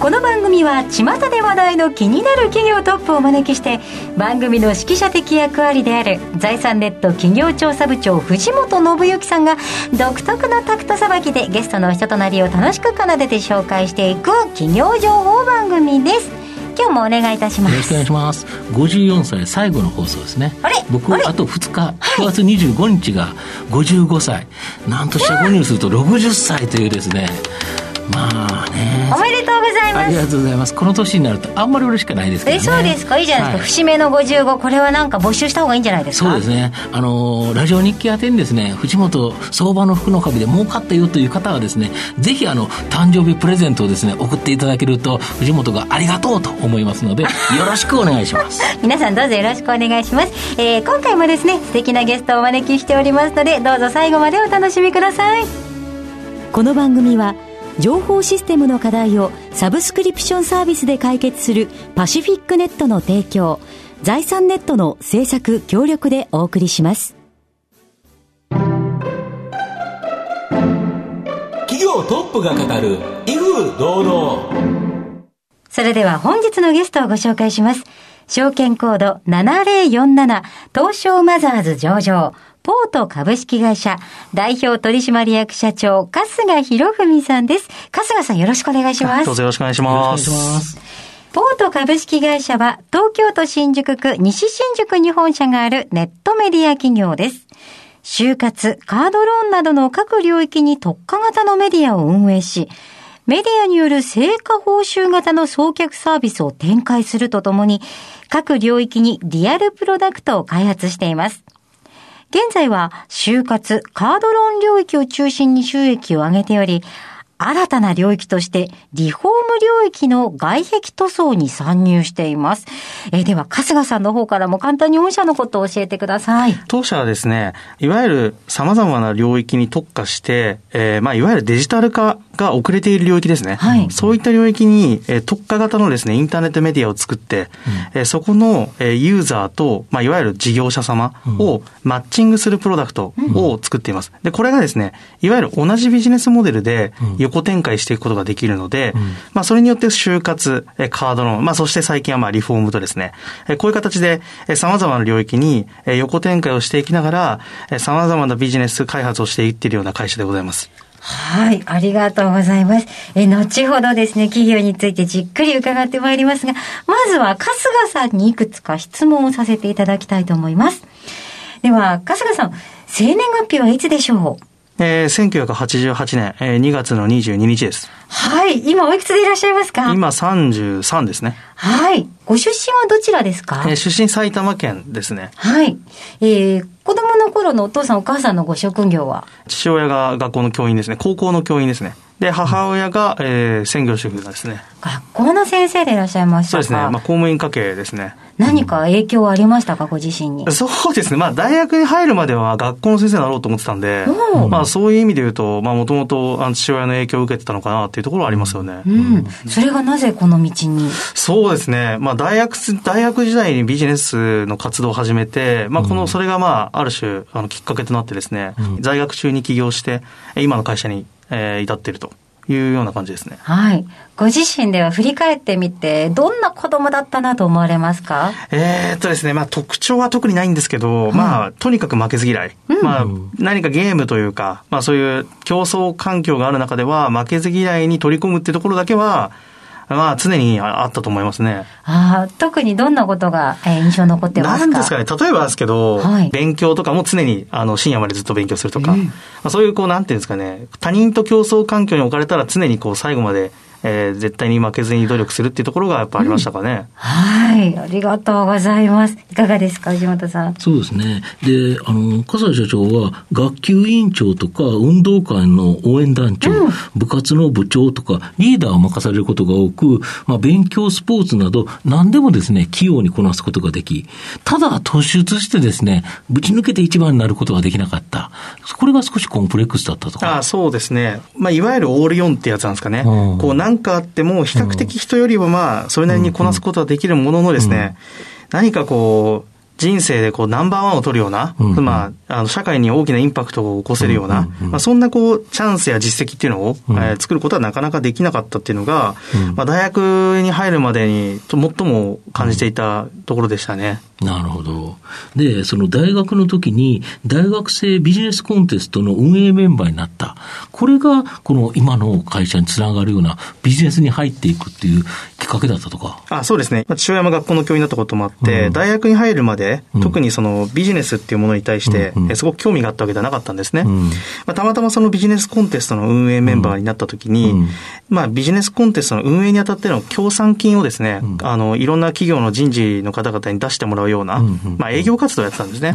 この番組は巷で話題の気になる企業トップをお招きして番組の指揮者的役割である財産ネット企業調査部長藤本信之さんが独特のタクトさばきでゲストの人となりを楽しく奏でて紹介していく企業情報番組です。今日もお願いいたします。よろしくお願いします。54歳最後の放送ですね。あれ？僕あと2日。9月25日が55歳。なんとした5にすると60歳というですねまあね。おめでとうございます。ありがとうございます。この年になるとあんまり嬉しくないですけどえねそうですか？いいじゃないですか、はい。節目の55これはなんか募集した方がいいんじゃないですか？そうですね。あのーラジオ日記宛てにですね、藤本相場の福の神で儲かったよという方はですね、ぜひあの、誕生日プレゼントをですね、送っていただけると、藤本がありがとうと思いますので、よろしくお願いします。皆さんどうぞよろしくお願いします、えー今回もですね素敵なゲストをお招きしておりますのでどうぞ最後までお楽しみください。この番組は情報システムの課題をサブスクリプションサービスで解決するパシフィックネットの提供財産ネットの制作協力でお送りします。企業トップが語る威風堂々。それでは本日のゲストをご紹介します。証券コード7047東証マザーズ上場ポート株式会社代表取締役社長春日博文さんです。春日さんよろしくお願いしますどう。ぞよろしくお願いしよろます。しくお願いします。ポート株式会社は東京都新宿区西新宿に本社があるネットメディア企業です。就活、カードローンなどの各領域に特化型のメディアを運営し、メディアによる成果報酬型の送客サービスを展開するとともに、各領域にリアルプロダクトを開発しています。現在は就活、カードローン領域を中心に収益を上げており、新たな領域としてリフォーム領域の外壁塗装に参入しています。えーでは、春日さんの方からも簡単に御社のことを教えてください。当社はですね、いわゆる様々な領域に特化して、えーまあ、いわゆるデジタル化が遅れている領域ですね。はいそういった領域に、えー特化型のですね、インターネットメディアを作って、えーそこの、えーユーザーと、まあ、いわゆる事業者様をマッチングするプロダクトを作っています。で、これがですね、いわゆる同じビジネスモデルで横展開していくことができるので、まあ、それによって就活、えーカードローン、まあ、そして最近はまあ、リフォームとですね、えーこういう形で、えー様々な領域に、えー横展開をしていきながら、えー様々なビジネス開発をしていっているような会社でございます。はい、ありがとうございます。え、後ほどですね、企業についてじっくり伺ってまいりますが、まずは春日さんにいくつか質問をさせていただきたいと思います。では、春日さん、生年月日はいつでしょう？えー1988年、えー2月の22日です。はい、今おいくつでいらっしゃいますか？今33ですね。はい。ご出身はどちらですか？えー出身埼玉県ですね。はい。えー、子供の頃のお父さんお母さんのご職業は？父親が学校の教員ですね。高校の教員ですね。で、母親が、えー専業主婦ですね。学校の先生でいらっしゃいましたか？そうですね。まあ、公務員家系ですね。何か影響はありましたか？ご自身に。そうですね。まあ、大学に入るまでは学校の先生になろうと思ってたんでまあ、そういう意味で言うと、まあ、もともと父親の影響を受けてたのかなっていうところはありますよね。うん。それがなぜこの道に？そうですね。まあ、大学、大学時代にビジネスの活動を始めて、まあ、この、それがまあ、ある種、あの、きっかけとなってですね、在学中に起業して、え今の会社に、えー至っているというような感じですね。はい。ご自身では振り返ってみて、どんな子供だったなと思われますか？えーっとですね、まあ特徴は特にないんですけど、まあとにかく負けず嫌い。まあ何かゲームというか、まあそういう競争環境がある中では負けず嫌いに取り込むっていうところだけは、まあ常にあったと思いますね。ああ、特にどんなことが、えー印象に残ってますか？なんですかね、例えばですけど、はい。勉強とかも常にあの深夜までずっと勉強するとか、まあ、そういうこう、なんていうんですかね、他人と競争環境に置かれたら常にこう最後までえー、絶対に負けずに努力するっていうところがやっぱありましたかね。うん、はい。ありがとうございます。いかがですか、藤本さん？そうですね。で、あの、笠井社長は、学級委員長とか、運動会の応援団長、うん、部活の部長とか、リーダーを任されることが多く、まあ、勉強、スポーツなど、何でもですね、器用にこなすことができ、ただ突出してですね、ぶち抜けて一番になることができなかった。これが少しコンプレックスだったとか。あそうですね。まあ、いわゆるオール4ってやつなんですかね。うん、こう、何かあっても、比較的人よりはまあ、それなりにこなすことはできるもののですね、何かこう、人生でこうナンバーワンを取るような、うんうん、まあ、あの社会に大きなインパクトを起こせるような、うんうんうん、まあ、そんなこうチャンスや実績っていうのを、うん、えー、作ることはなかなかできなかったっていうのが、うん、まあ、大学に入るまでに最も感じていたところでしたね。なるほど。で、その大学の時に大学生ビジネスコンテストの運営メンバーになった。これがこの今の会社につながるようなビジネスに入っていくっていうきっかけだったとか。あそうですね。父親も学校の教員だったこともあって、うん、大学に入るまで、特にそのビジネスっていうものに対して、うん、すごく興味があったわけではなかったんですね。うん、まあ、たまたまそのビジネスコンテストの運営メンバーになった時に、まあビジネスコンテストの運営にあたっての協賛金をですね、あの、いろんな企業の人事の方々に出してもらうような、まあ営業活動をやってたんですね。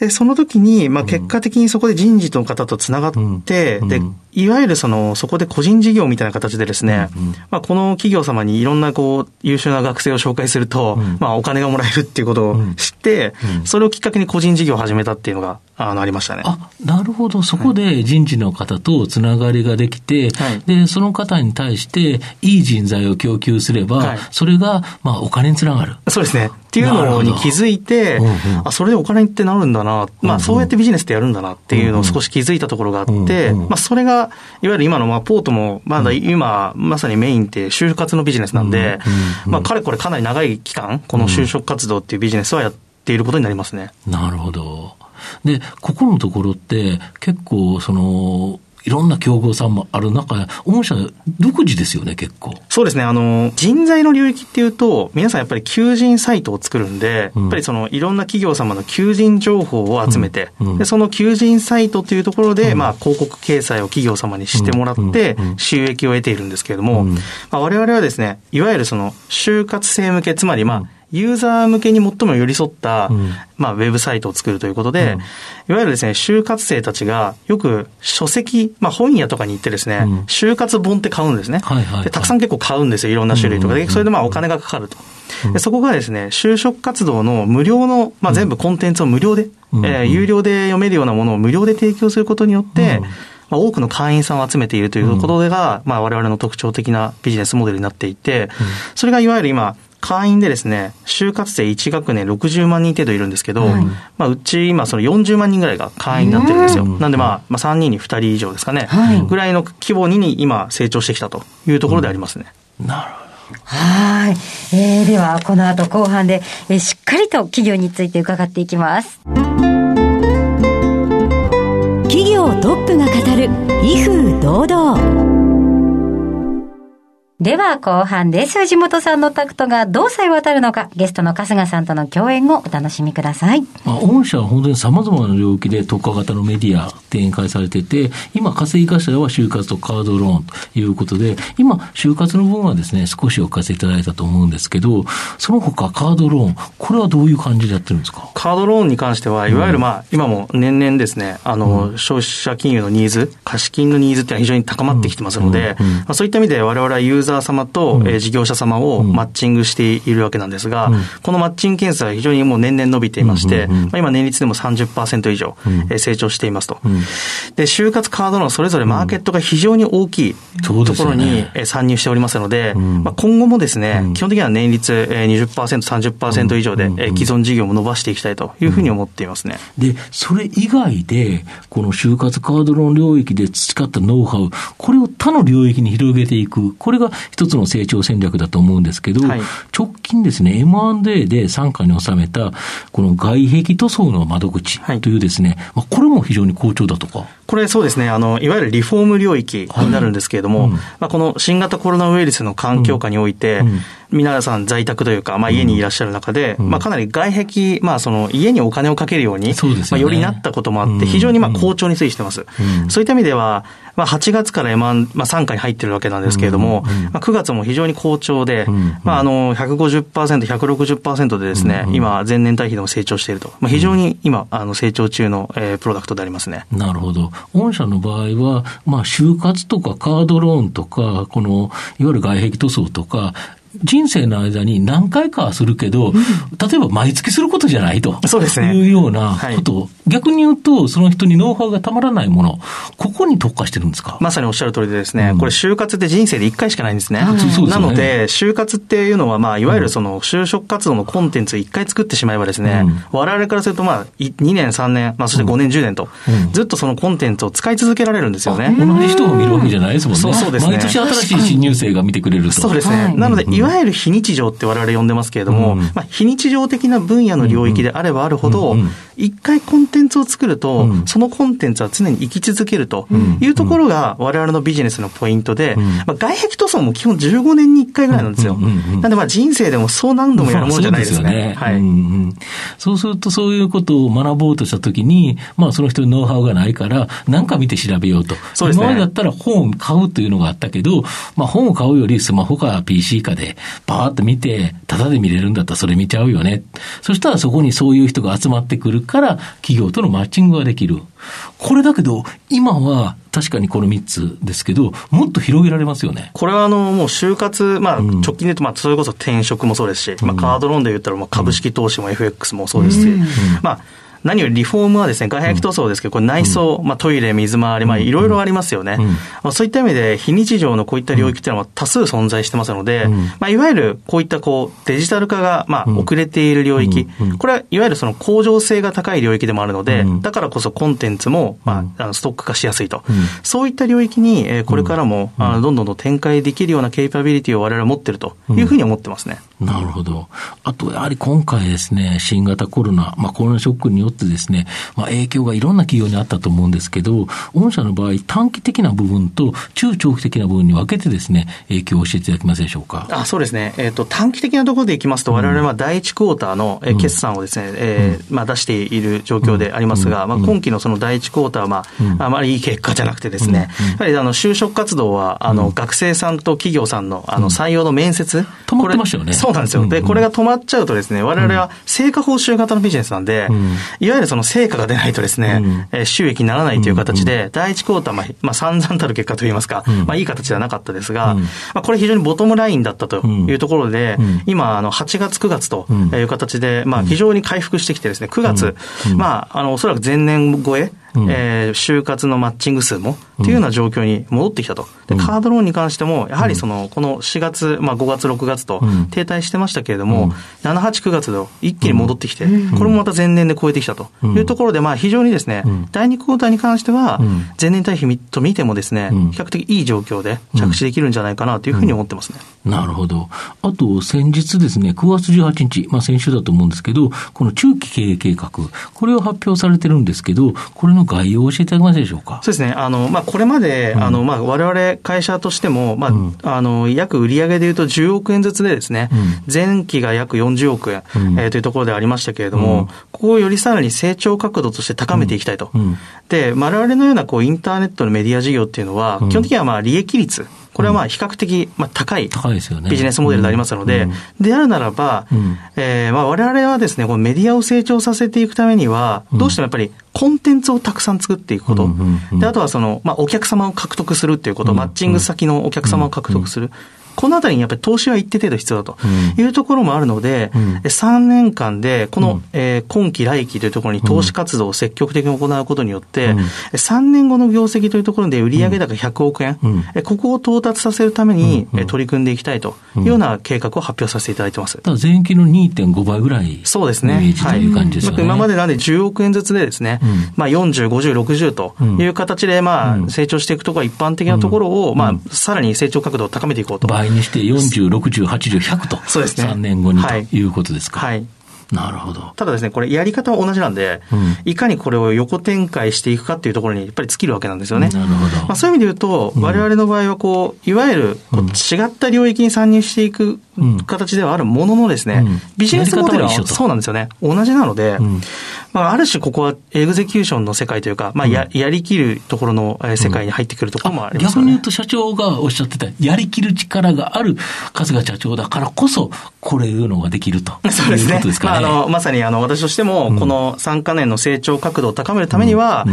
で、その時に、まあ結果的にそこで人事の方とつながって、で、いわゆるその、そこで個人事業みたいな形でですね、まあこの企業様にいろんなこう、優秀な学生を紹介すると、まあお金がもらえるっていうことを知って、それをきっかけに個人事業を始めたっていうのが、あの、ありましたね。あ、なるほど。そこで人事の方とつながりができて、はい、で、その方に対して、いい人材を供給すれば、はい、それが、まあ、お金につながる。そうですね。っていうのに気づいて、うんうん、あ、それでお金ってなるんだな、まあ、そうやってビジネスってやるんだなっていうのを少し気づいたところがあって、うんうん、まあ、それが、いわゆる今の、まあ、ポートも、まだ今、まさにメインって就活のビジネスなんで、まあ、かれこれかなり長い期間、この就職活動っていうビジネスはやっていることになりますね。なるほど。で、ここのところって結構その、いろんな競合さんもある中、御社独自ですよね、結構。そうですね。あの、人材の領域っていうと、皆さんやっぱり求人サイトを作るんで、うん、やっぱりその、いろんな企業様の求人情報を集めて、うん。うん、でその求人サイトというところで、まあ、広告掲載を企業様にしてもらって、収益を得ているんですけれども、まあ、我々はですね、いわゆるその、就活生向け、つまりまあ、ユーザー向けに最も寄り添った、うん、まあ、ウェブサイトを作るということで、うん、いわゆるですね、就活生たちがよく書籍、まあ、本屋とかに行ってですね、うん、就活本って買うんですね、はいはいはい、で。たくさん結構買うんですよ、いろんな種類とかで。それでまあ、お金がかかると。でそこがですね、就職活動の無料の、まあ、全部コンテンツを無料で、うん、えー、有料で読めるようなものを無料で提供することによって、まあ、多くの会員さんを集めているということが、まあ、我々の特徴的なビジネスモデルになっていて、それがいわゆる今、会員でですね、就活生1学年60万人程度いるんですけど、はい、まあ、うち今その40万人ぐらいが会員になってるんですよ。なんでまあ、まあ、3人に2人以上ですかね、はい、ぐらいの規模に今成長してきたというところでありますね。うん、なるほど。はい。えー、では、この後後半で、えー、しっかりと企業について伺っていきます。企業トップが語る、威風堂々。では後半です。藤本さんのタクトがどうさえ渡るのか、ゲストの春日さんとの共演をお楽しみください。まあ、御社は本当に様々な領域で特化型のメディア展開されてて、今稼ぎ頭は就活とカードローンということで、今、就活の分はですね、少しお聞かせいただいたと思うんですけど、その他カードローン、これはどういう感じでやってるんですか？カードローンに関しては、いわゆるまあ、うん、今も年々ですね、あの、うん、消費者金融のニーズ、貸金のニーズっていうのは非常に高まってきてますので、うん、まあ、そういった意味で我々はユーザー様と、うん、えー、事業者様をマッチングしているわけなんですが、うん、このマッチング件数は非常にもう年々伸びていまして、まあ、今年率でも30%以上、うん、えー、成長していますと。で、就活カードのそれぞれマーケットが非常に大きいところに参入しておりますので、まあ、今後もですね、基本的には年率20%、30%以上で既存事業も伸ばしていきたいというふうに思っていますね。で、それ以外で、この就活カードの領域で培ったノウハウ、これを他の領域に広げていく、これが一つの成長戦略だと思うんですけど、はい、直近ですね、M&A で傘下に収めた、この外壁塗装の窓口というですね、はい、これも非常に好調だとか。これそうですね、あの、いわゆるリフォーム領域になるんですけれども、はいうん、まあ、この新型コロナウイルスの環境下において、うん皆さん在宅というか、まあ、家にいらっしゃる中で、まあ、かなり外壁、まあ、その家にお金をかけるように、そうですよね。まあ、よりなったこともあって、非常にまあ好調に推移してます。そういった意味では、まあ、8月から M1、まあ、傘下に入ってるわけなんですけれども、まあ、9月も非常に好調で、まあ、あの、150%、160%でですね、今、前年対比でも成長していると。まあ、非常に今、あの、成長中の、えープロダクトでありますね。なるほど。御社の場合は、まあ、就活とかカードローンとか、この、いわゆる外壁塗装とか、人生の間に何回かはするけど、例えば毎月することじゃないと。そうですねいうようなことを、逆に言うと、その人にノウハウがたまらないもの、ここに特化してるんですか？まさにおっしゃる通りでですね、これ就活って人生で1回しかないんですね。そうですよねなので、就活っていうのは、まあ、いわゆるその就職活動のコンテンツを1回作ってしまえばですね、我々からすると、まあ、い2年、3年、まあ、そして5年、10年と、ずっとそのコンテンツを使い続けられるんですよね。同じ人が見るわけじゃないですもんね。そうですね毎年新しい新入生が見てくれると。そうですね。はいなので、いわゆる非日常って我々呼んでますけれども、まあ、非日常的な分野の領域であればあるほど、一回コンテンツを作ると、そのコンテンツは常に生き続けるというところが我々のビジネスのポイントで、まあ、外壁塗装も基本15年に1回ぐらいなんですよ。なんでまあ人生でもそう何度もやるものじゃないですよね。はい。うん。うん。そうすると、そういうことを学ぼうとしたときに、まあ、その人にノウハウがないから、何か見て調べようと。そうですね。今までだったら本を買うというのがあったけど、まあ、本を買うよりスマホか PC かで、バーッと見て、タダで見れるんだったらそれ見ちゃうよね。そしたらそこにそういう人が集まってくるから、企業とのマッチングができる。これだけど、今は確かにこの3つですけど、もっと広げられますよね。これはあの、もう就活、まあ、直近で言うと、まあ、それこそ転職もそうですし、まあ、カードローンで言ったら、まあ、株式投資も FX もそうですし、まあ、何よりリフォームはですね、外壁塗装ですけど、これ内装、まあトイレ、水回り、まあいろいろありますよね。まあそういった意味で、非日常のこういった領域っていうのは多数存在してますので、まあいわゆるこういったこうデジタル化がまあ遅れている領域、これはいわゆるその向上性が高い領域でもあるので、だからこそコンテンツもまああのストック化しやすいと。そういった領域にえーこれからもあのどんどんどん展開できるようなケイパビリティを我々は持ってるというふうに思ってますね。なるほど。あと、やはり今回ですね、新型コロナ、まあコロナショックによってですね、まあ影響がいろんな企業にあったと思うんですけど、御社の場合、短期的な部分と中長期的な部分に分けてですね、影響を教えていただけますでしょうか？あそうですね、えっと短期的なところでいきますと、我々は第一クォーターのえー決算をですね、えーまあ、出している状況でありますが、まあ、今期のその第一クォーターは、まああまりいい結果じゃなくてですね、やはりあの就職活動はあの学生さんと企業さんのあの採用の面接、止まってましたよね。そうなんですよ、でこれが止まっちゃうとですね、我々は成果報酬型のビジネスなんで、いわゆるその成果が出ないとですね、えー収益にならないという形で、第一クォーター、まあ、まあ、散々たる結果といいますか、まあ、いい形ではなかったですが、まあ、これ非常にボトムラインだったというところで、今、あの、8月、9月という形で、まあ、非常に回復してきてですね、9月、まあ、あの、おそらく前年超え、えー就活のマッチング数も、っていうような状況に戻ってきたと。で、カードローンに関しても、やはりその、この4月、まあ5月、6月と停滞してましたけれども、7、8、9月と一気に戻ってきて、これもまた前年で超えてきたと。いうところで、まあ非常にですね、第2クォーターに関しては、前年対比と見てもですね、比較的いい状況で着地できるんじゃないかなというふうに思ってますね。なるほど。あと、先日ですね、9月18日、まあ先週だと思うんですけど、この中期経営計画、これを発表されてるんですけど、これの概要を教えていただけますでしょうか？そうですね。あの、まあ、これまで、あの、まあ、我々会社としても、まあ、あの、約売上で言うと10億円ずつでですね、前期が約40億円、えーというところでありましたけれども、ここをよりさらに成長角度として高めていきたいと。で、我々のような、こう、インターネットのメディア事業っていうのは、基本的には、まあ、利益率、これはまあ比較的まあ高いビジネスモデルでありますので、であるならば、えーまあ我々はですね、このメディアを成長させていくためには、どうしてもやっぱりコンテンツをたくさん作っていくこと、であとはその、まあお客様を獲得するっていうこと、マッチング先のお客様を獲得する。このあたりにやっぱり投資は一定程度必要だというところもあるので、3年間でこの、えー今期来期というところに投資活動を積極的に行うことによって、3年後の業績というところで売上高100億円、えここを到達させるために、え取り組んでいきたいというような計画を発表させていただいてます。ただ前期の2.5倍ぐらいそうですね。イメージという感じですよね。まあ今までなんで10億円ずつでですね、まあ40、50、60という形でまあ成長していくところが一般的なところを、まあさらに成長角度を高めていこうと。倍にして40、60、80、100と、そうですね3年後にはいということですか。はい。なるほど。ただですね、これやり方は同じなんで、うんいかにこれを横展開していくかっていうところにやっぱり尽きるわけなんですよね。なるほどまあ、そういう意味で言うと、我々の場合はこう、いわゆるこう違った領域に参入していくうん形ではあるもののですね、うんビジネスモデルはそうなんですよね。同じなので、うんまあ、ある種ここはエグゼキューションの世界というか、まあ、ややりきるところのえー世界に入ってくるところもありますよね。逆に言うと社長がおっしゃってた、やりきる力がある春日社長だからこそ、これいうのができると。そうですねいうことです。まあ、かね。あの、まさにあの、私としても、この3カ年の成長角度を高めるためには、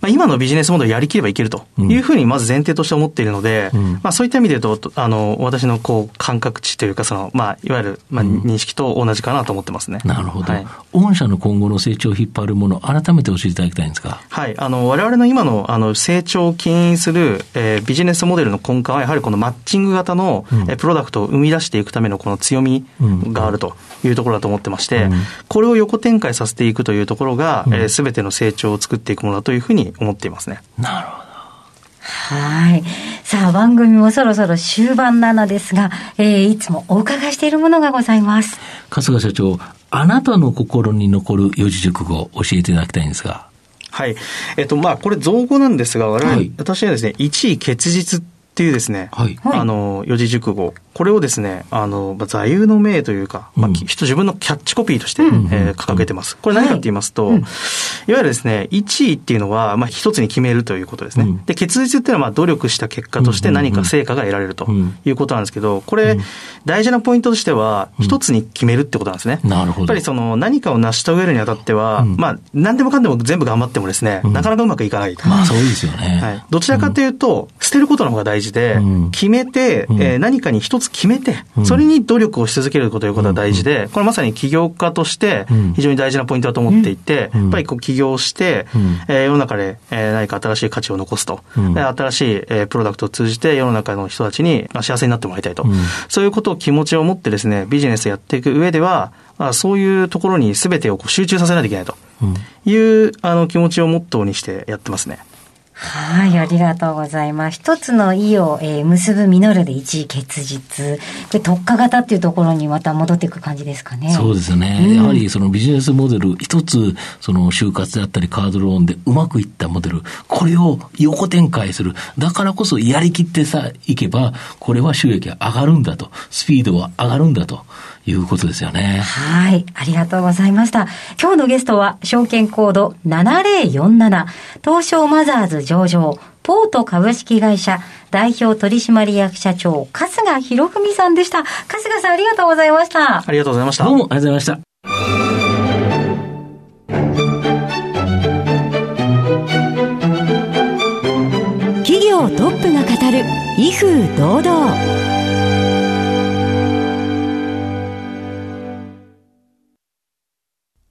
まあ、今のビジネスモデルやりきればいけるというふうに、まず前提として思っているので、うん。まあ、そういった意味で言うと、あの、私のこう、感覚値というか、その、まあ、いわゆる、まあ、認識と同じかなと思ってますね。なるほど。はい。御社の今後の成長を引っ張るもの、改めて教えていただきたいんですか？はい。あの、我々の今の、あの、成長を牽引する、えービジネスモデルの根幹は、やはりこのマッチング型の、うプロダクトを生み出していくためのこの強みがあるというところだと思ってまして、うんこれを横展開させていくというところが、うんえー、全ての成長を作っていくものだというふうに思っていますね。なるほど。はい。さあ、番組もそろそろ終盤なのですが、えーいつもお伺いしているものがございます。春日社長、あなたの心に残る四字熟語を教えていただきたいんですが。はい。えっと、まあ、これ造語なんですが、我々、はい私はですね、一位結実っていうですね、はいはいあの、四字熟語。これをですね、あの、まあ座右の銘というか、まあ、自分のキャッチコピーとして、うんえー掲げてます。これ何かって言いますと、はい。い、わゆるですね、一位っていうのは、まあ、一つに決めるということですね。うん。で、結実っていうのは、まあ、努力した結果として何か成果が得られるとうん。いうことなんですけど、これ、大事なポイントとしては、一つに決めるってことなんですね。なるほど。やっぱりその、何かを成し遂げるにあたっては、うん。まあ、何でもかんでも全部頑張ってもですね、うん。なかなかうまくいかない。まあそうですよね。はい、どちらかというと、捨てることの方が大事で、うん。決めて、うん。えー何かに一つ決めて、うん。それに努力をし続けることということが大事で、これまさに起業家としてうん。非常に大事なポイントだと思っていて、うん。やっぱりこう起業して、うん。えー世の中で、えー何か新しい価値を残すと、新しい、えープロダクトを通じて世の中の人たちにまあ幸せになってもらいたいと、うん。そういうことを気持ちを持ってですね、ビジネスやっていく上では、まあ、そういうところに全てを集中させないといけないとうん。いうあの気持ちをモットーにしてやってますね。はい、ありがとうございます。一つの意を、えー結ぶ実るで一位結実。これ特化型っていうところにまた戻っていく感じですかね。そうですよね。うんやはりそのビジネスモデル、一つ、その就活であったりカードローンでうまくいったモデル、これを横展開する。だからこそやりきってさ、いけば、これは収益が上がるんだと、スピードは上がるんだということですよね。はい。ありがとうございました。今日のゲストは、証券コード7047、東証マザーズ上場、ポート株式会社代表取締役社長、春日博文さんでした。春日さんありがとうございました。ありがとうございました。どうもありがとうございました。企業トップが語る威風堂々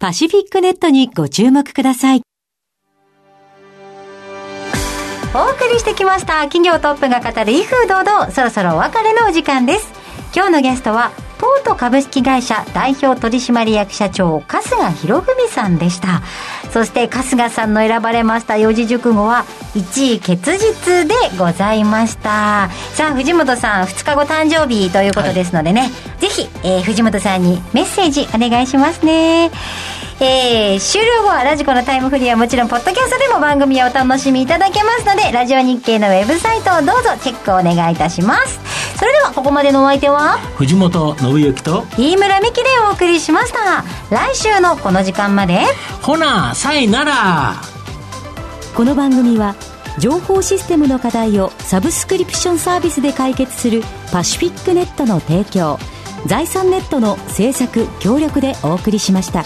パシフィックネットにご注目ください。お送りしてきました。企業トップが語る威風堂々。そろそろお別れのお時間です。今日のゲストはポート株式会社代表取締役社長春日博文さんでした。そして春日さんの選ばれました四字熟語は1位結実でございました。さあ藤本さん2日後誕生日ということですのでね、ぜひ、えー藤本さんにメッセージお願いしますねえー終了後はラジコのタイムフリーはもちろんポッドキャストでも番組をお楽しみいただけますのでラジオ日経のウェブサイトをどうぞチェックお願いいたしますそれではここまでのお相手は？藤本信之と、飯村美希でお送りしました来週のこの時間までほな、さいなら。この番組は情報システムの課題をサブスクリプションサービスで解決するパシフィックネットの提供財産ネットの制作協力でお送りしました。